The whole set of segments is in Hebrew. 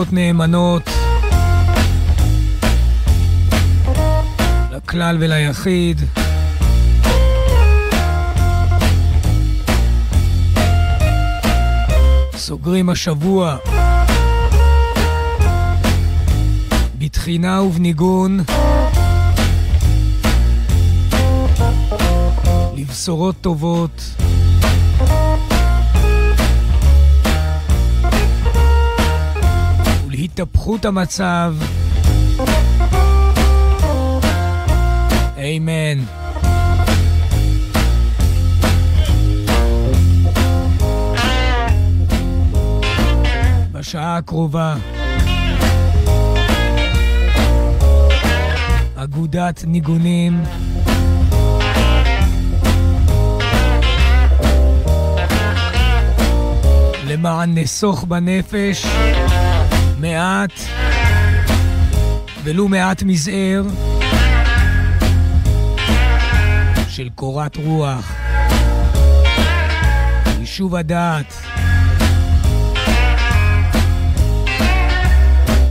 ברכות נאמנות. לכלל וליחיד. סוגרים השבוע. בתחינה ובניגון. לבשורות טובות ולהתהפכות המצב. אמן. בשעה הקרובה. אגודת ניגונים. למען נסוך בנפש מעט ולו מעט מזער של קורת רוח, יישוב הדעת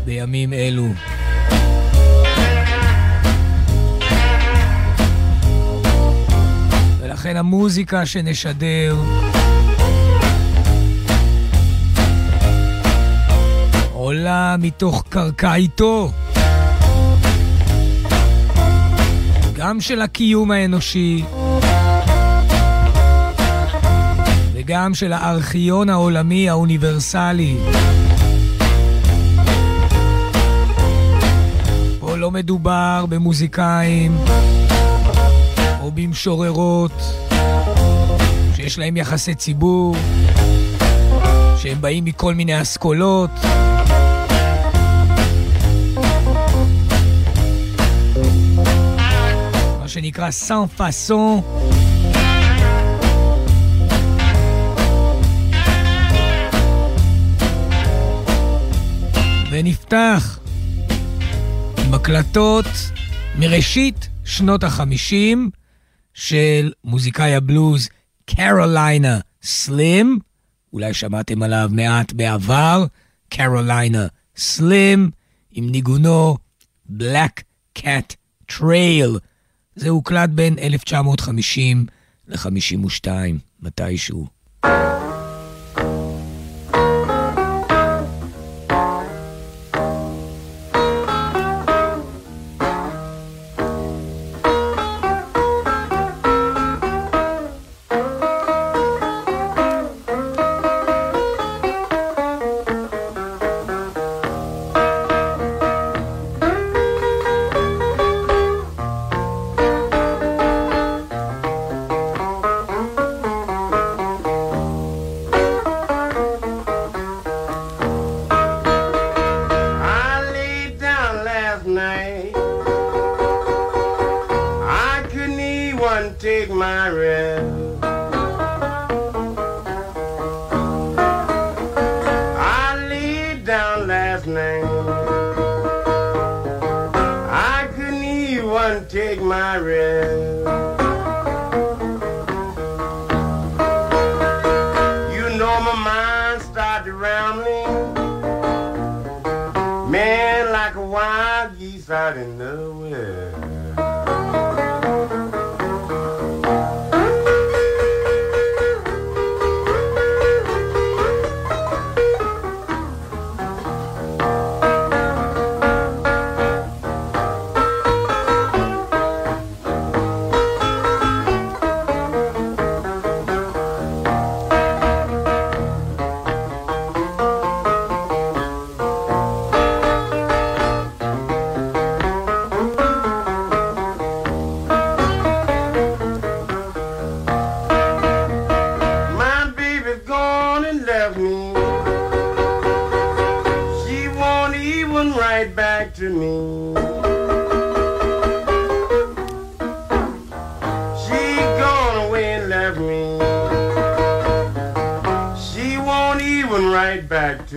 בימים אלו. ולכן המוזיקה שנשדר עולה מתוך קרקעיתו גם של הקיום האנושי וגם של הארכיון העולמי האוניברסלי. פה לא מדובר במוזיקאים או במשוררות שיש להם יחסי ציבור, שהם באים מכל מיני אסכולות. שנקרא סאן פאסון. ונפתח עם הקלטות מראשית שנות החמישים של מוזיקאי הבלוז קרוליינה סלים, אולי שמעתם עליו מעט בעבר, קרוליינה סלים, עם ניגונו Black Cat Trail. זה הוקלט בין 1950 ל-52, מתישהו.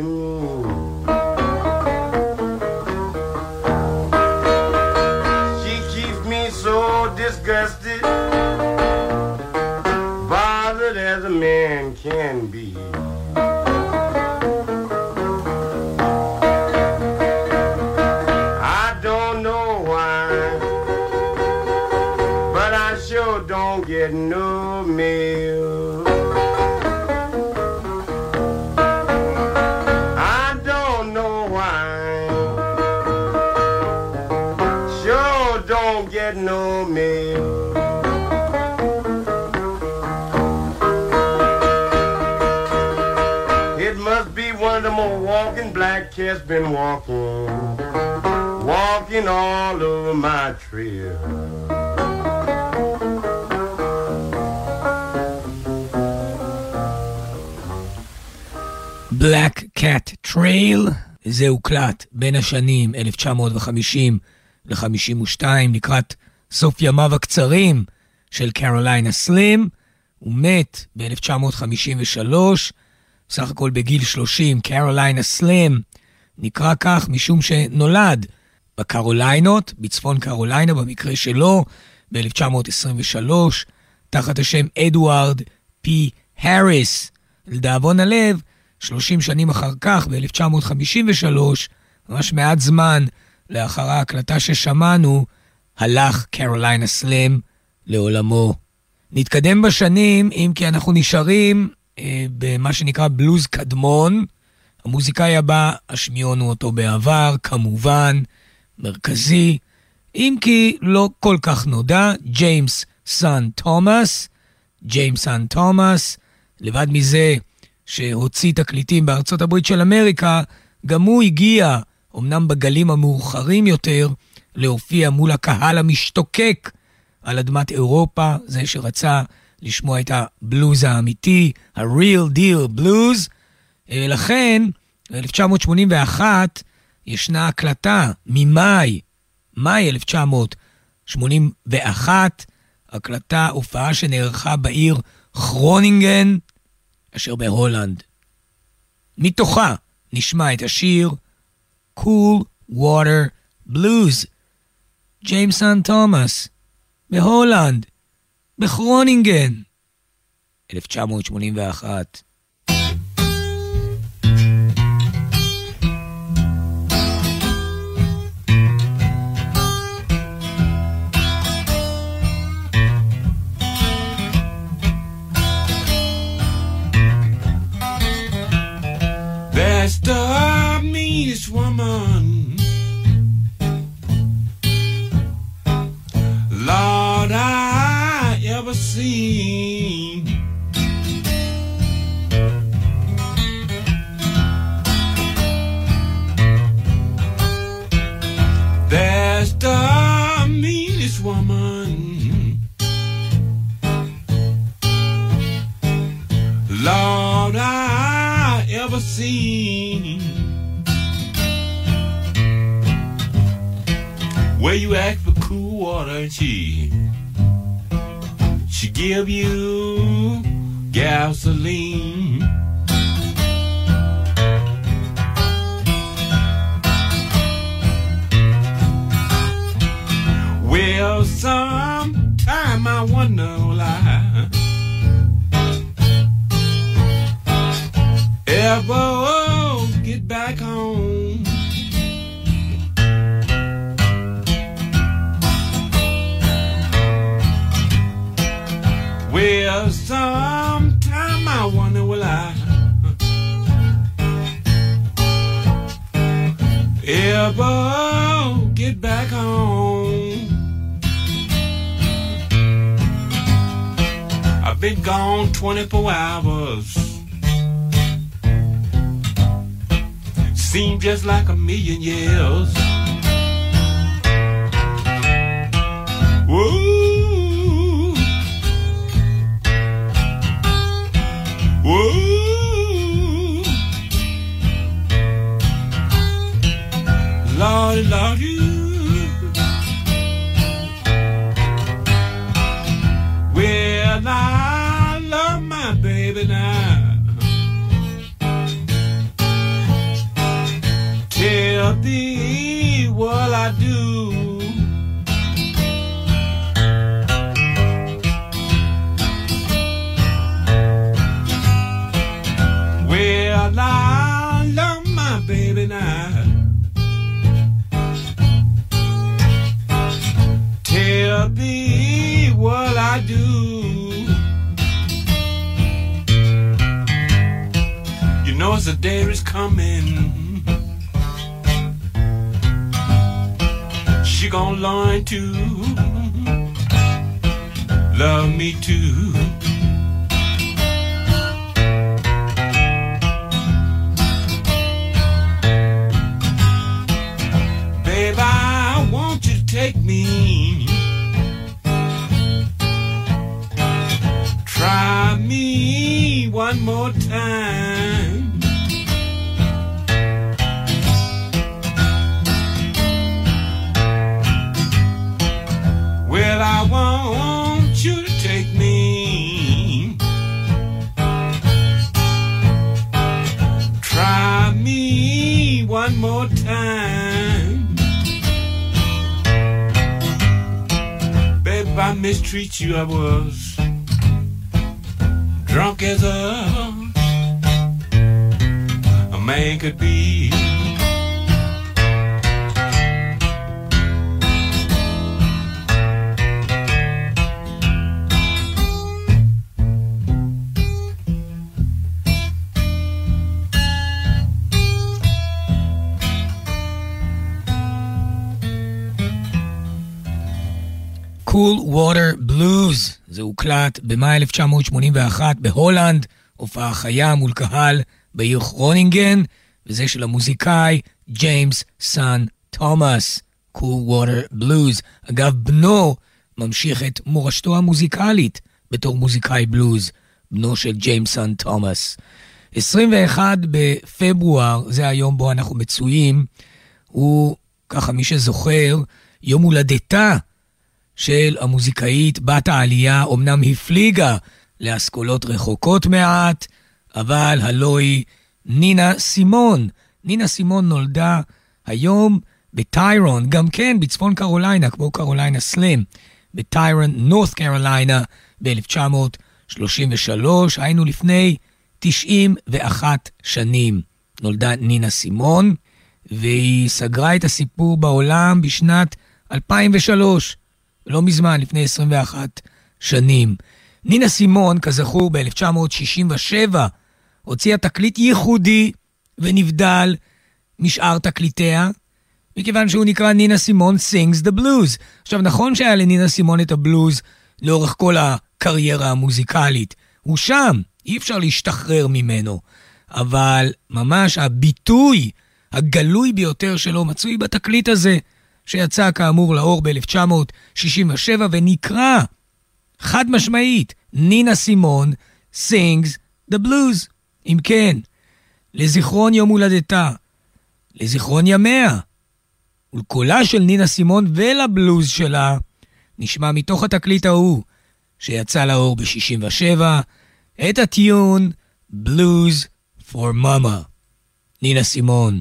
She keeps me so disgusted bothered as a man can be. Cats been walking, walking all over my trail. Black Cat Trail, זה הוקלט בין השנים 1950 ל-52 לקראת סוף ימיו הקצרים של קרוליינה סלים. הוא מת ב-1953, סך הכל בגיל 30, קרוליינה סלים נקרא כך משום שנולד בקרוליינות, בצפון קרוליינה במקרה שלו, ב-1923, תחת השם אדוארד פי האריס. לדאבון הלב, 30 שנים אחר כך, ב-1953, ממש מעט זמן לאחר ההקלטה ששמענו, הלך קרוליינה סלם לעולמו. נתקדם בשנים, אם כי אנחנו נשארים אה, במה שנקרא בלוז קדמון. המוזיקאי הבא, השמענו אותו בעבר, כמובן, מרכזי, אם כי לא כל כך נודע, ג'יימס סאן תומאס. ג'יימס סאן תומאס, לבד מזה שהוציא תקליטים בארצות הברית של אמריקה, גם הוא הגיע, אמנם בגלים המאוחרים יותר, להופיע מול הקהל המשתוקק על אדמת אירופה, זה שרצה לשמוע את הבלוז האמיתי, ה-real deal blues. אה, לכן, ב-1981 ישנה הקלטה ממאי, מאי 1981, הקלטה, הופעה שנערכה בעיר כרונינגן, אשר בהולנד. מתוכה נשמע את השיר Cool Water Blues, ג'יימסון תומאס, בהולנד, בכרונינגן, 1981. That's the meanest woman. Lord, I ever seen. Seen. Where you ask for cool water and she she give you gasoline. Well, sometime I wonder, ever get back home? Well, sometime I wonder, will I ever get back home? I've been gone 24 hours. seemed just like a million years. Whoa. Whoa. Lordy, Lordy. A day is coming. She gonna learn to love me too. I mistreat you, I was drunk as a, a man could be. Cool Water הוקלט במאי 1981 בהולנד, הופעה חיה מול קהל בעיר כרונינגן, וזה של המוזיקאי ג'יימס סאן תומאס, Cool Water Blues. אגב, בנו ממשיך את מורשתו המוזיקלית בתור מוזיקאי בלוז, בנו של ג'יימס סאן תומאס. 21 בפברואר, זה היום בו אנחנו מצויים, הוא, ככה מי שזוכר, יום הולדתה של המוזיקאית בת העלייה, אמנם הפליגה לאסכולות רחוקות מעט, אבל הלא היא נינה סימון. נינה סימון נולדה היום בטיירון, גם כן בצפון קרוליינה, כמו קרוליינה סלים, בטיירון, נורת קרוליינה, ב-1933, היינו לפני 91 שנים. נולדה נינה סימון, והיא סגרה את הסיפור בעולם בשנת 2003. לא מזמן, לפני 21 שנים. נינה סימון, כזכור, ב-1967 הוציאה תקליט ייחודי ונבדל משאר תקליטיה, מכיוון שהוא נקרא נינה סימון Sings the Blues. עכשיו, נכון שהיה לנינה סימון את הבלוז לאורך כל הקריירה המוזיקלית. הוא שם, אי אפשר להשתחרר ממנו. אבל ממש הביטוי הגלוי ביותר שלו מצוי בתקליט הזה. שיצא כאמור לאור ב-1967 ונקרא חד משמעית נינה סימון sings the blues. אם כן, לזיכרון יום הולדתה, לזיכרון ימיה, ולקולה של נינה סימון ולבלוז שלה, נשמע מתוך התקליט ההוא שיצא לאור ב-67 את הטיון Blues for Mama. נינה סימון.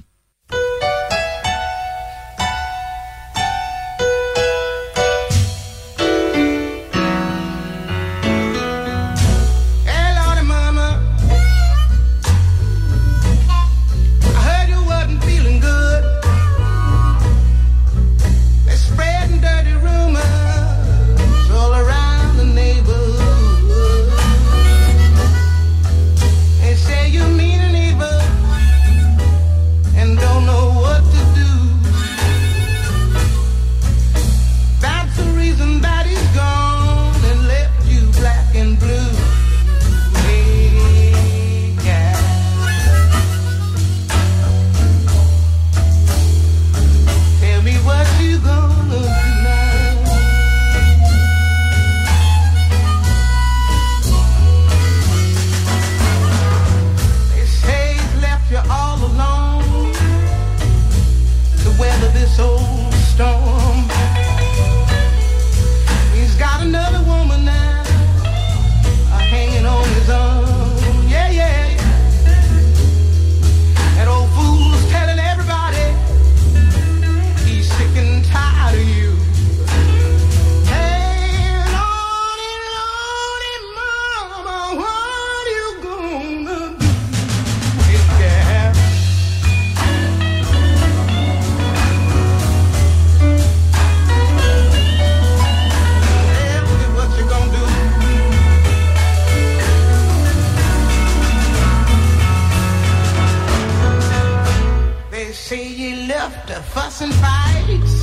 To fuss and fights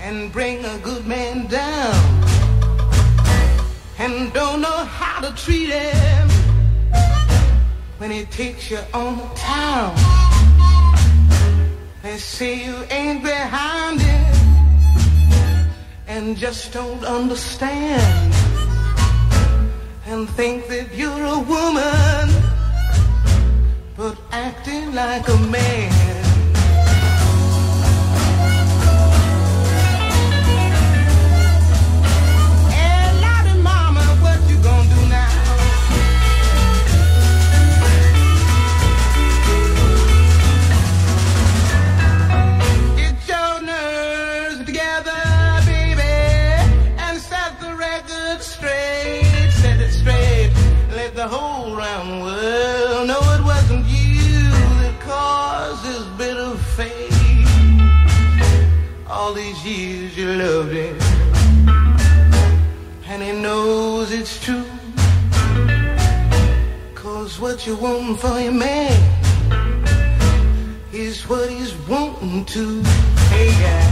and bring a good man down and don't know how to treat him when he takes you on the town. They say you ain't behind it and just don't understand and think that you're a woman but acting like a man. All these years you loved him. And he knows it's true. Cause what you want for your man is what he's wanting to. Hey, guy.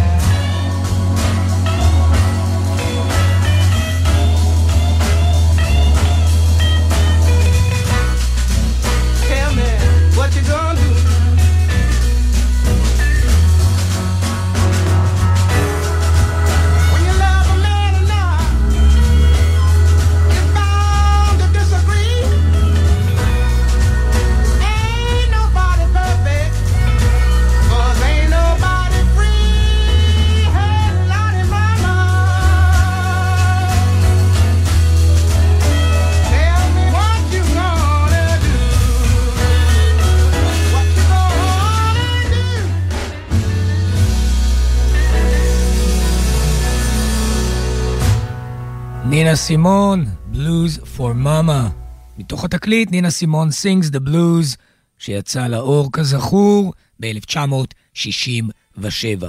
סימון, Blues for Mama. מתוך התקליט, נינה סימון sings the blues, שיצא לאור כזכור ב-1967.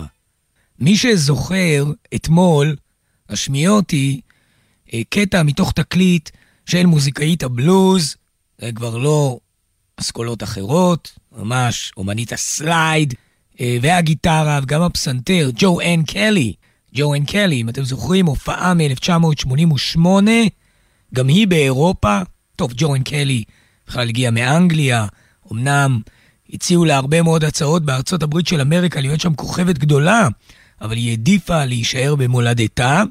מי שזוכר, אתמול, השמיעותי אה, קטע מתוך תקליט של מוזיקאית הבלוז, זה כבר לא אסכולות אחרות, ממש אומנית הסלייד, אה, והגיטרה וגם הפסנתר, ג'ו אן קלי. ג'ו אן קלי, אם אתם זוכרים, הופעה מ-1988, גם היא באירופה. טוב, ג'ו אן קלי בכלל הגיע מאנגליה, אמנם הציעו לה הרבה מאוד הצעות בארצות הברית של אמריקה להיות שם כוכבת גדולה, אבל היא העדיפה להישאר במולדתה,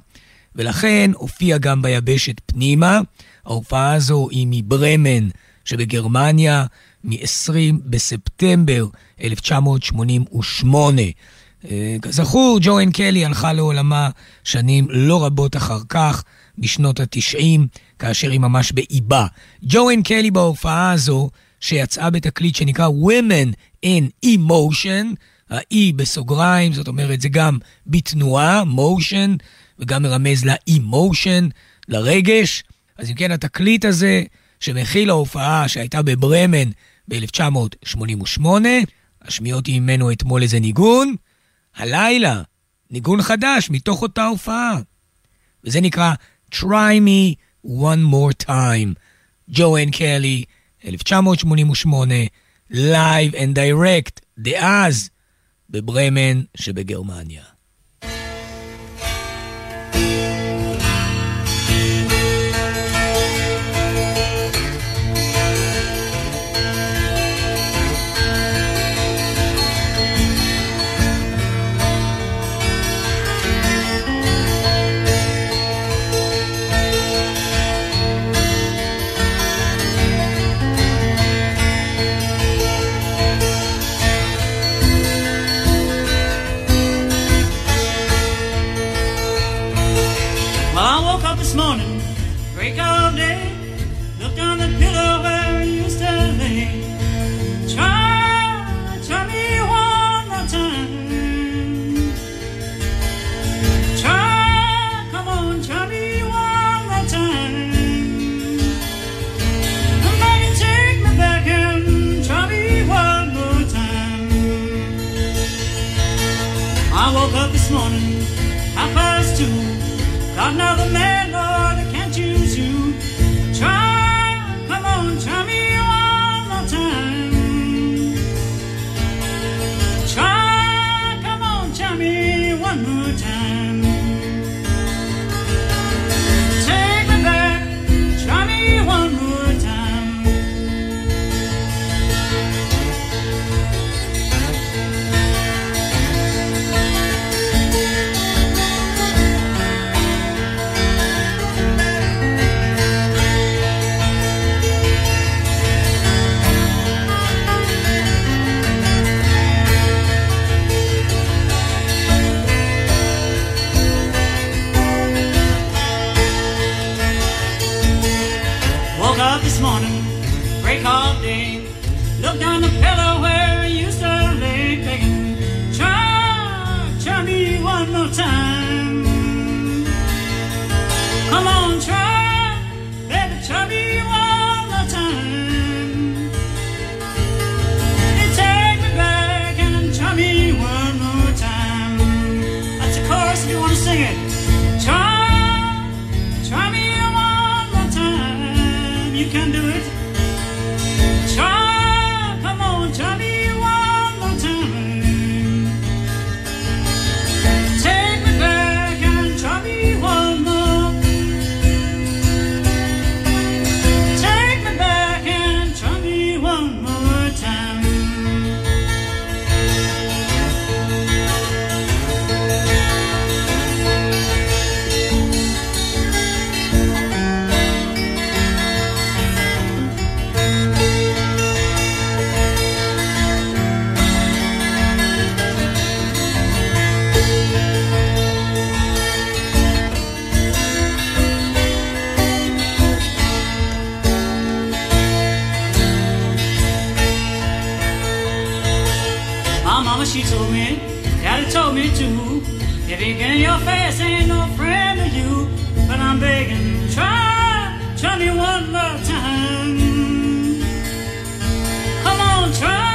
ולכן הופיעה גם ביבשת פנימה. ההופעה הזו היא מברמן שבגרמניה, מ-20 בספטמבר 1988. אה, כזכור, ג'ואן קלי הלכה לעולמה שנים לא רבות אחר כך, בשנות ה-90, כאשר היא ממש באיבה. ג'ואן קלי בהופעה הזו, שיצאה בתקליט שנקרא Women in Emotion, ה-E בסוגריים, זאת אומרת זה גם בתנועה, motion, וגם מרמז ל-emotion, לרגש. אז אם כן, התקליט הזה, שמכיל ההופעה שהייתה בברמן ב-1988, אשמיע אותי ממנו אתמול איזה ניגון, הלילה, ניגון חדש מתוך אותה הופעה. וזה נקרא Try Me One More Time. ג'ואן קלי, 1988, Live and Direct, דאז, בברמן שבגרמניה. She told me, Daddy told me too. If you get in your face, ain't no friend of you. But I'm begging, try, try me one more time. Come on, try,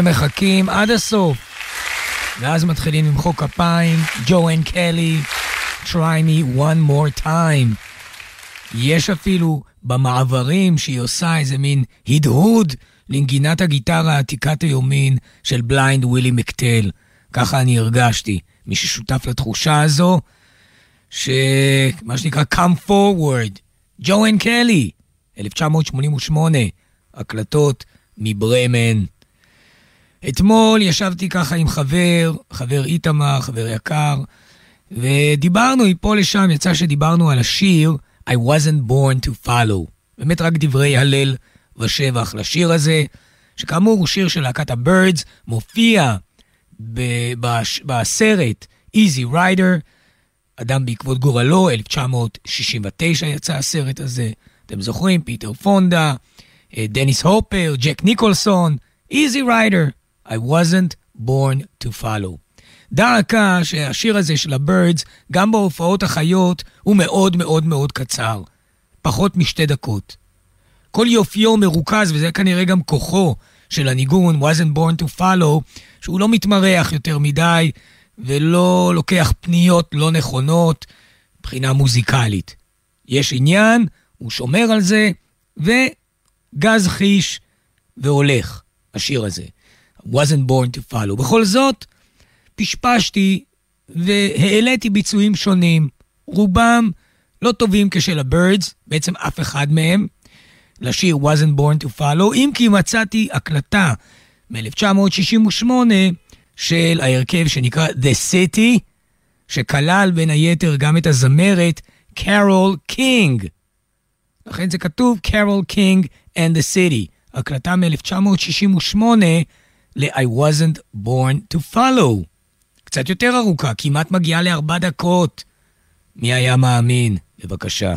הם מחכים עד הסוף. ואז מתחילים למחוא כפיים, ג'ואן קלי, try me one more time. יש אפילו במעברים שהיא עושה איזה מין הדהוד לנגינת הגיטרה עתיקת היומין של בליינד ווילי מקטל. ככה אני הרגשתי. מי ששותף לתחושה הזו, שמה שנקרא come forward, ג'ואן קלי, 1988, הקלטות מברמן. אתמול ישבתי ככה עם חבר, חבר איתמר, חבר יקר, ודיברנו מפה לשם, יצא שדיברנו על השיר I wasn't born to follow. באמת רק דברי הלל ושבח לשיר הזה, שכאמור הוא שיר של להקת הבירדס, מופיע ב- בש- בסרט Easy Rider, אדם בעקבות גורלו, 1969 יצא הסרט הזה. אתם זוכרים? פיטר פונדה, אה, דניס הופר, ג'ק ניקולסון, Easy Rider, I wasn't born to follow. דא עקא שהשיר הזה של הבירדס, גם בהופעות החיות, הוא מאוד מאוד מאוד קצר. פחות משתי דקות. כל יופיו מרוכז, וזה כנראה גם כוחו של הניגון, wasn't born to follow, שהוא לא מתמרח יותר מדי, ולא לוקח פניות לא נכונות מבחינה מוזיקלית. יש עניין, הוא שומר על זה, וגז חיש והולך, השיר הזה. Wasn't born to follow. בכל זאת, פשפשתי והעליתי ביצועים שונים, רובם לא טובים כשל הבירדס, בעצם אף אחד מהם, לשיר wasn't born to follow, אם כי מצאתי הקלטה מ-1968 של ההרכב שנקרא The City, שכלל בין היתר גם את הזמרת קרול קינג. לכן זה כתוב קרול קינג and the City, הקלטה מ-1968 ל-I wasn't born to follow. קצת יותר ארוכה, כמעט מגיעה לארבע דקות. מי היה מאמין? בבקשה.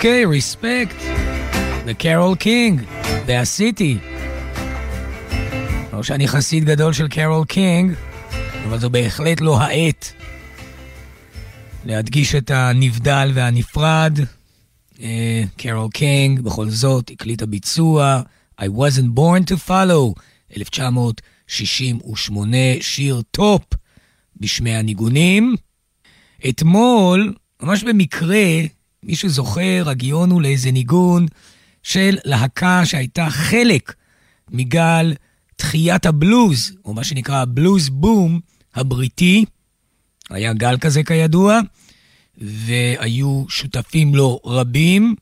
אוקיי, respect. The Carol King, וה City. לא שאני חסיד גדול של קרול קינג, אבל זו בהחלט לא העת להדגיש את הנבדל והנפרד. קרול קינג בכל זאת הקליטה ביצוע I wasn't born to follow, 1968, שיר טופ בשמי הניגונים. אתמול, ממש במקרה, מישהו זוכר, הגיון לאיזה ניגון של להקה שהייתה חלק מגל תחיית הבלוז, או מה שנקרא הבלוז בום הבריטי. היה גל כזה כידוע, והיו שותפים לו רבים.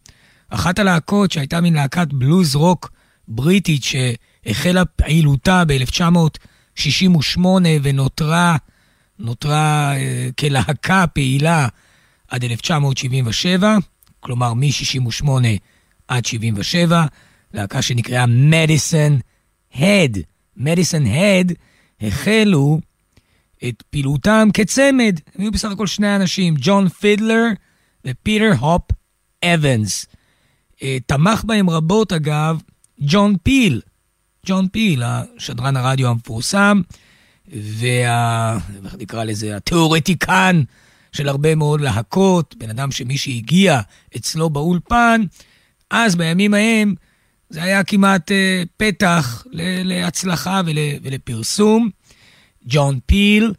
אחת הלהקות שהייתה מין להקת בלוז רוק בריטית שהחלה פעילותה ב-1968 ונותרה נותרה uh, כלהקה פעילה עד 1977, כלומר מ-68 עד 77, להקה שנקראה מדיסון הד. מדיסון הד החלו את פעילותם כצמד. הם היו בסך הכל שני אנשים, ג'ון פידלר ופיטר הופ אבנס. אה, תמך בהם רבות, אגב, ג'ון פיל. ג'ון פיל, השדרן הרדיו המפורסם, וה... איך נקרא לזה? התיאורטיקן של הרבה מאוד להקות, בן אדם שמי שהגיע אצלו באולפן, אז בימים ההם זה היה כמעט uh, פתח להצלחה ול- ולפרסום. ג'ון פיל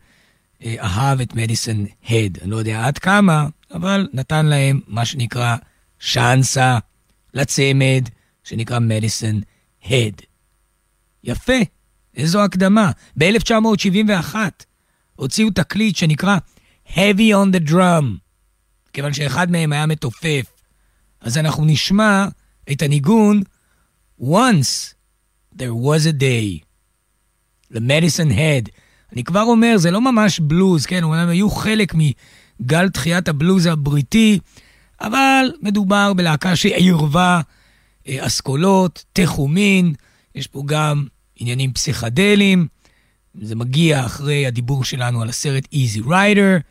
uh, אהב את מדיסון הד. אני לא יודע עד כמה, אבל נתן להם מה שנקרא שאנסה לצמד שנקרא מדיסון הד. יפה, איזו הקדמה. ב-1971 הוציאו תקליט שנקרא Heavy on the Drum, כיוון שאחד מהם היה מתופף. אז אנחנו נשמע את הניגון Once there was a day. למדיסון הד. אני כבר אומר, זה לא ממש בלוז, כן? הם היו חלק מגל תחיית הבלוז הבריטי, אבל מדובר בלהקה שעירבה אה, אסכולות, תחומין, יש פה גם עניינים פסיכדליים. זה מגיע אחרי הדיבור שלנו על הסרט Easy Rider.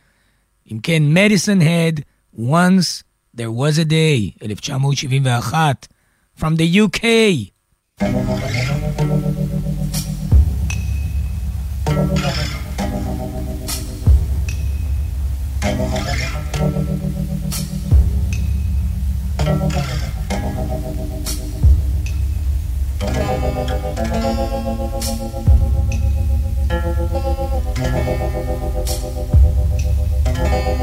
אם כן, מדיסון הד, Once There was a day, 1971. from the UK.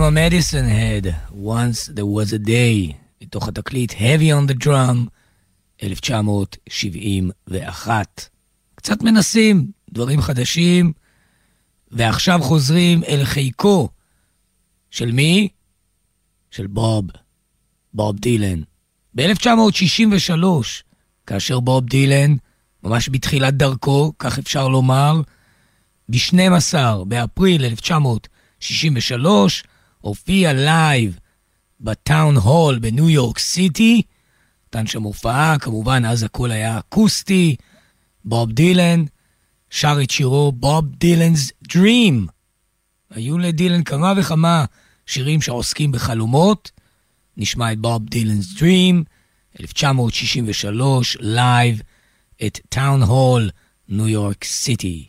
אלו הם המדיסון הד, Once There Was a Day, מתוך התקליט Heavy on the Drum, 1971. קצת מנסים, דברים חדשים, ועכשיו חוזרים אל חיקו. של מי? של בוב, בוב דילן. ב-1963, כאשר בוב דילן, ממש בתחילת דרכו, כך אפשר לומר, ב-12 באפריל 1963, הופיע live בטאון הול בניו יורק סיטי. נתן שם הופעה, כמובן אז הכל היה אקוסטי. בוב דילן שר את שירו Bob Dylan's Dream. היו לדילן כמה וכמה שירים שעוסקים בחלומות. נשמע את Bob Dylan's Dream, 1963, live את טאון הול, ניו יורק סיטי.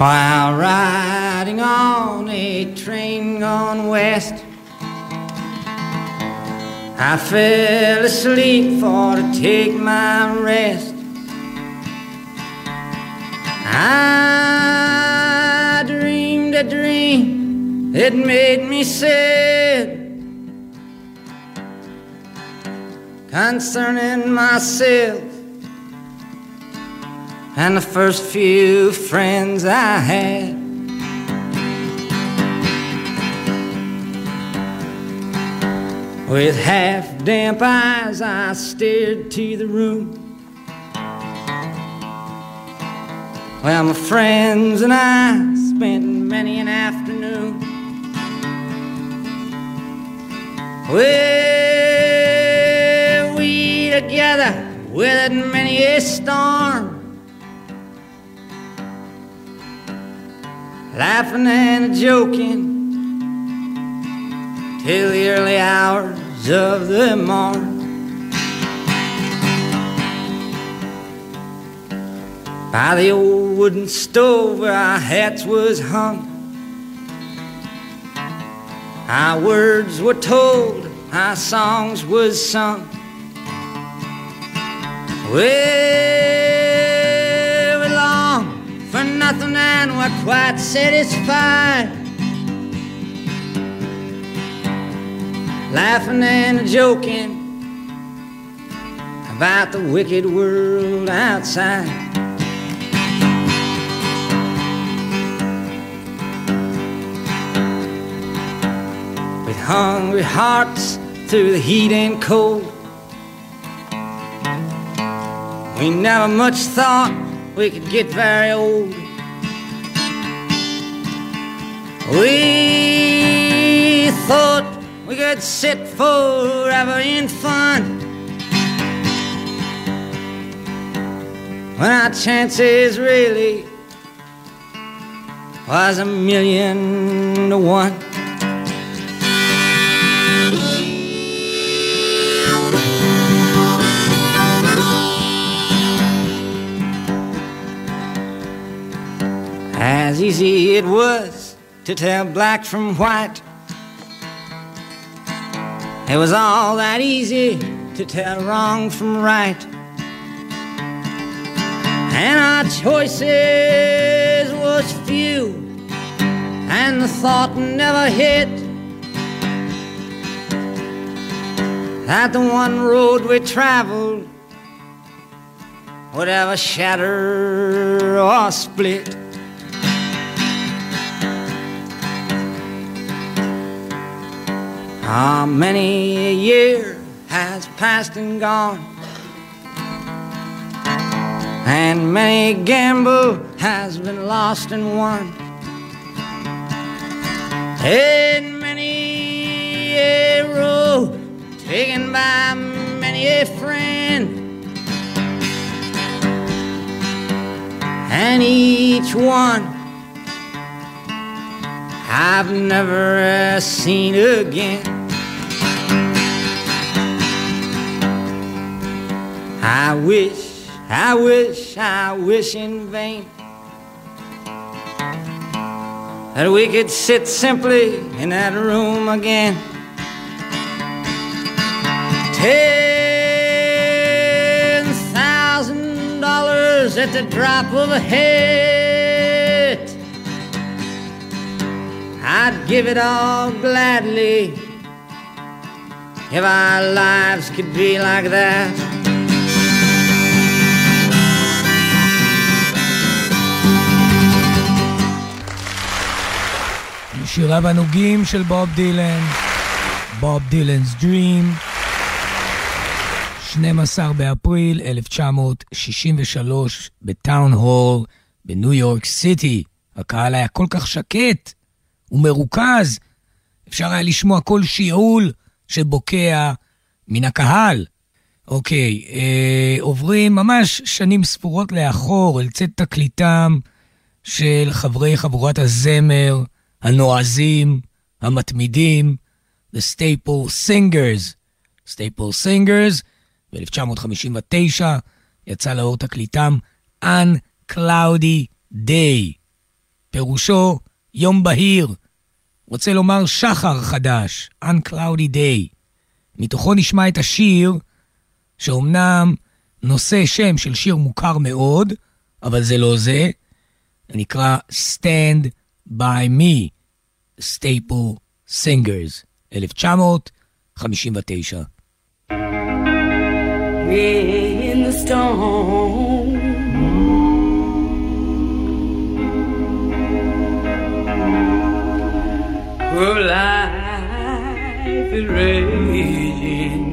While riding on a train gone west, I fell asleep for to take my rest. I dreamed a dream that made me sad concerning myself and the first few friends I had. With half damp eyes, I stared to the room. Well, my friends and I spent many an afternoon. Well, we together weathered many a storm. Laughing and joking till the early hours of the morn. By the old wooden stove where our hats was hung, our words were told, our songs was sung. Well, nothing and we're quite satisfied. Laughing and joking about the wicked world outside. With hungry hearts through the heat and cold, we never much thought we could get very old. We thought we could sit forever in fun. When our chances really was a million to one. As easy it was to tell black from white. It was all that easy to tell wrong from right. And our choices was few, and the thought never hit that the one road we traveled would ever shatter or split. Ah, many a year has passed and gone, and many a gamble has been lost and won, and many a road taken by many a friend, and each one I've never seen again. I wish, I wish, I wish in vain that we could sit simply in that room again. Ten thousand dollars at the drop of a hat. I'd give it all gladly if our lives could be like that. שיריו הנוגים של בוב דילן, בוב דילנ's Dream, 12 באפריל 1963 בטאון הול בניו יורק סיטי. הקהל היה כל כך שקט ומרוכז, אפשר היה לשמוע כל שיעול שבוקע מן הקהל. אוקיי, אה, עוברים ממש שנים ספורות לאחור אל צאת תקליטם של חברי חבורת הזמר הנועזים, המתמידים, The Staple Singers. Staple Singers, ב-1959 יצא לאור תקליטם Uncloudy Day. פירושו יום בהיר, רוצה לומר שחר חדש, Uncloudy Day. מתוכו נשמע את השיר, שאומנם נושא שם של שיר מוכר מאוד, אבל זה לא זה, נקרא Stand by Me, Staple Singers, 1959. in the storm. Where life is raging.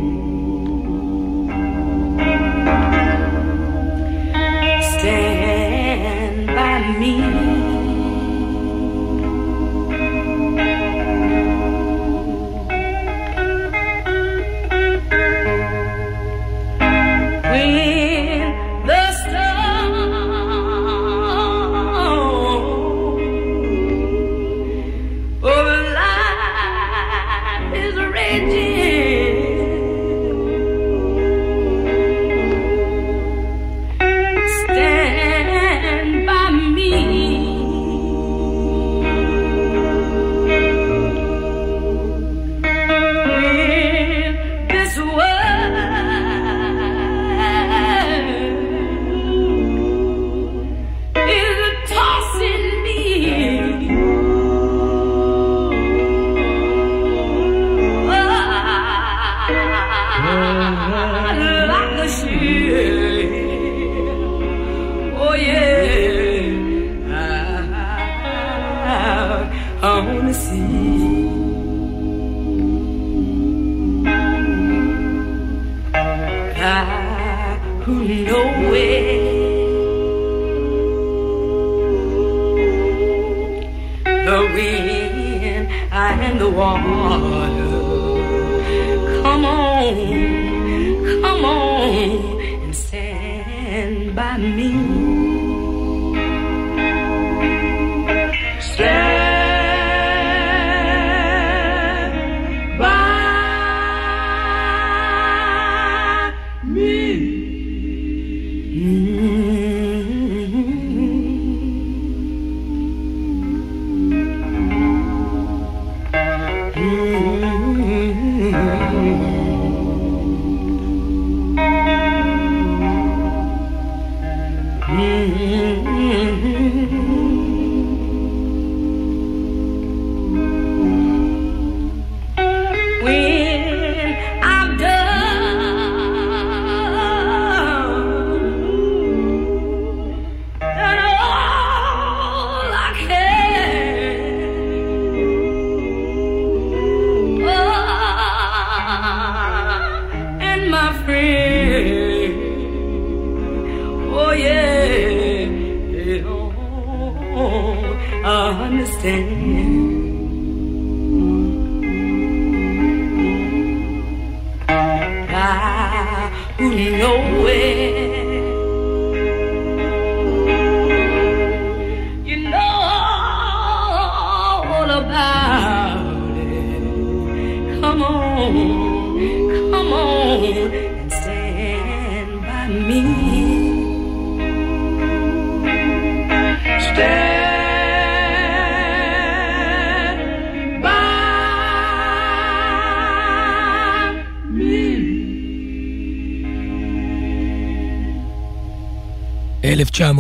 Stand by me.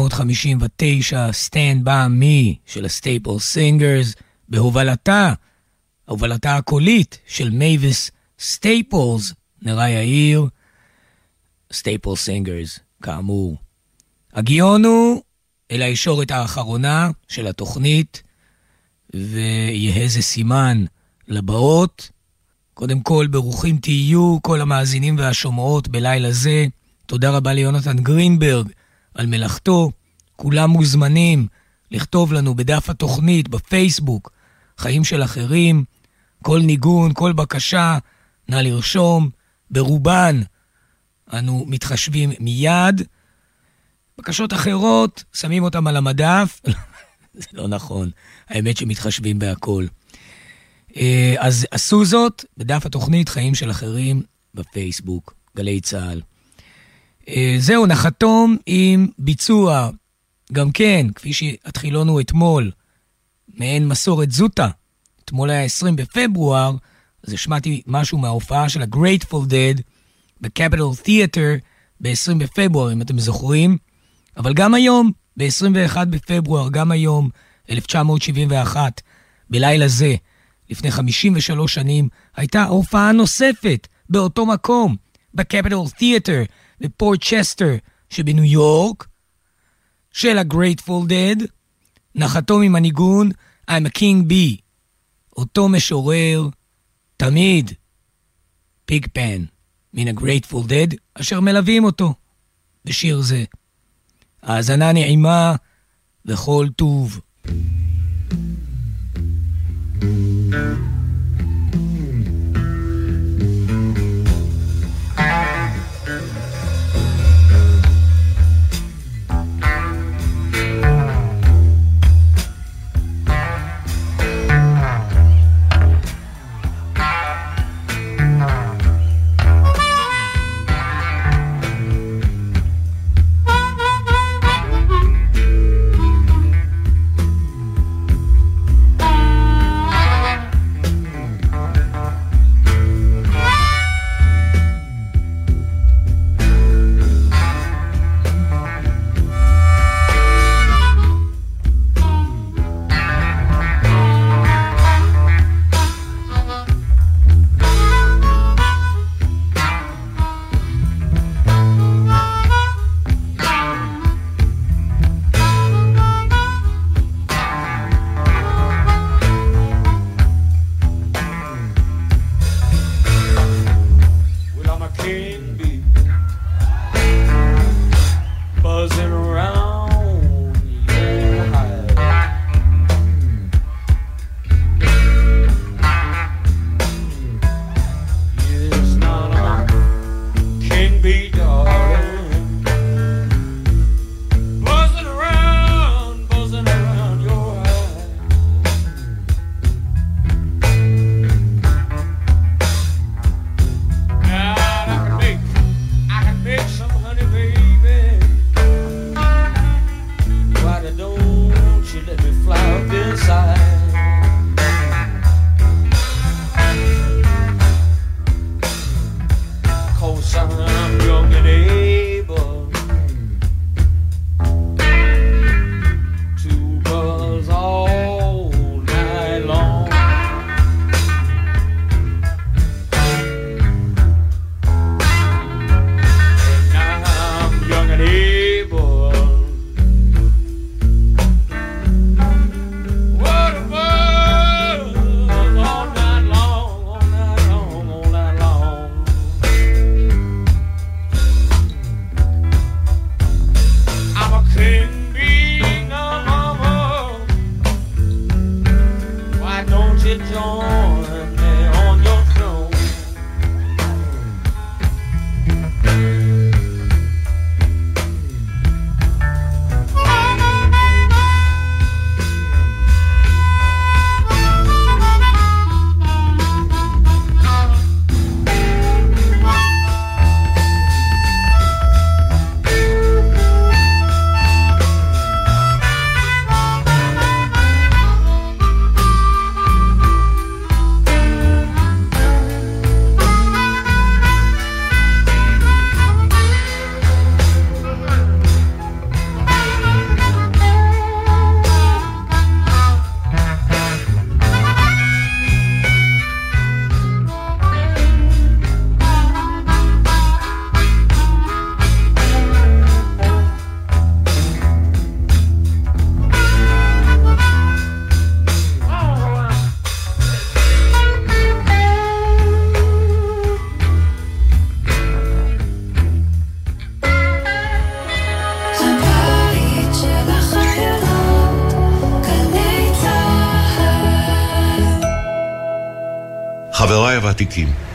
ב-1959, Stand By Me של הסטייפל סינגרס, בהובלתה, הובלתה הקולית של מייביס סטייפלס, נראה יאיר, סטייפל סינגרס, כאמור. הגענו אל הישורת האחרונה של התוכנית, ויהא זה סימן לבאות. קודם כל, ברוכים תהיו כל המאזינים והשומעות בלילה זה. תודה רבה ליונתן גרינברג על מלאכתו. כולם מוזמנים לכתוב לנו בדף התוכנית, בפייסבוק, חיים של אחרים. כל ניגון, כל בקשה, נא לרשום. ברובן אנו מתחשבים מיד. בקשות אחרות, שמים אותן על המדף. זה לא נכון, האמת שמתחשבים בהכל. אה, אז עשו זאת בדף התוכנית חיים של אחרים בפייסבוק, גלי צה"ל. אה, זהו, נחתום עם ביצוע, גם כן, כפי שהתחילונו אתמול, מעין מסורת זוטה. אתמול היה 20 בפברואר, אז השמעתי משהו מההופעה של ה-Grateful Dead ב-Capital Theater ב-20 בפברואר, אם אתם זוכרים. אבל גם היום, ב-21 בפברואר, גם היום, 1971, בלילה זה, לפני 53 שנים, הייתה הופעה נוספת באותו מקום, ב-Capital Theater בפורט צ'סטר שבניו יורק, של ה-Grateful Dead, נחתו ממנהיגון I'm a King Bee, אותו משורר, תמיד, פיג פן, מן ה-Grateful Dead, אשר מלווים אותו בשיר זה. האזנה נעימה וכל טוב. Thank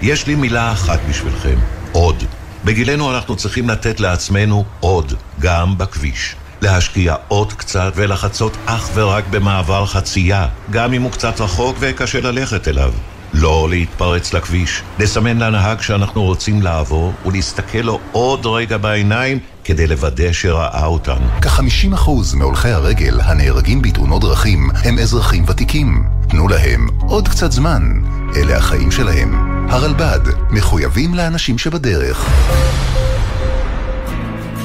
יש לי מילה אחת בשבילכם, עוד. בגילנו אנחנו צריכים לתת לעצמנו עוד, גם בכביש. להשקיע עוד קצת ולחצות אך ורק במעבר חצייה, גם אם הוא קצת רחוק וקשה ללכת אליו. לא להתפרץ לכביש, לסמן לנהג שאנחנו רוצים לעבור ולהסתכל לו עוד רגע בעיניים כדי לוודא שראה אותנו. כ-50% מהולכי הרגל הנהרגים בתאונות דרכים הם אזרחים ותיקים. תנו להם עוד קצת זמן. אלה החיים שלהם. הרלב"ד, מחויבים לאנשים שבדרך.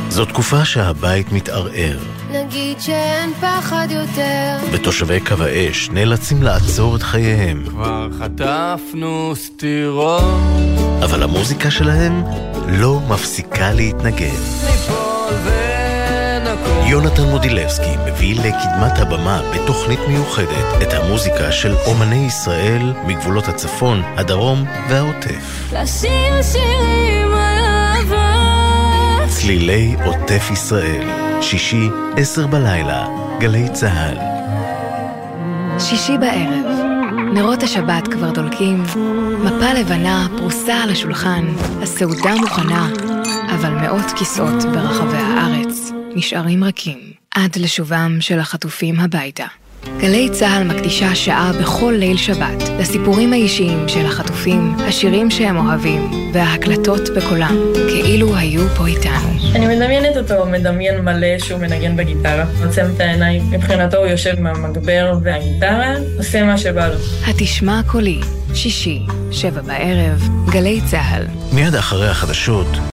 זו תקופה שהבית מתערער, נגיד שאין פחד יותר. ותושבי קו האש נאלצים לעצור את חייהם. כבר חטפנו סטירות. אבל המוזיקה שלהם לא מפסיקה להתנגן. ניפול ונקום. יונתן מודילבסקי מביא לקדמת הבמה בתוכנית מיוחדת את המוזיקה של אומני ישראל מגבולות הצפון, הדרום והעוטף. לשיר שירים על אהבה. צלילי עוטף ישראל, שישי, עשר בלילה, גלי צה"ל. שישי בערב, נרות השבת כבר דולקים, מפה לבנה פרוסה על השולחן, הסעודה מוכנה, אבל מאות כיסאות ברחבי הארץ נשארים רכים עד לשובם של החטופים הביתה. גלי צה"ל מקדישה שעה בכל ליל שבת לסיפורים האישיים של החטופים, השירים שהם אוהבים וההקלטות בקולם, כאילו היו פה איתנו. אני מדמיינת אותו מדמיין מלא שהוא מנגן בגיטרה, עוצם את העיניים, מבחינתו הוא יושב עם המגבר והגיטרה, עושה מה שבא לו. התשמע קולי, שישי, שבע בערב, גלי צה"ל. מיד אחרי החדשות,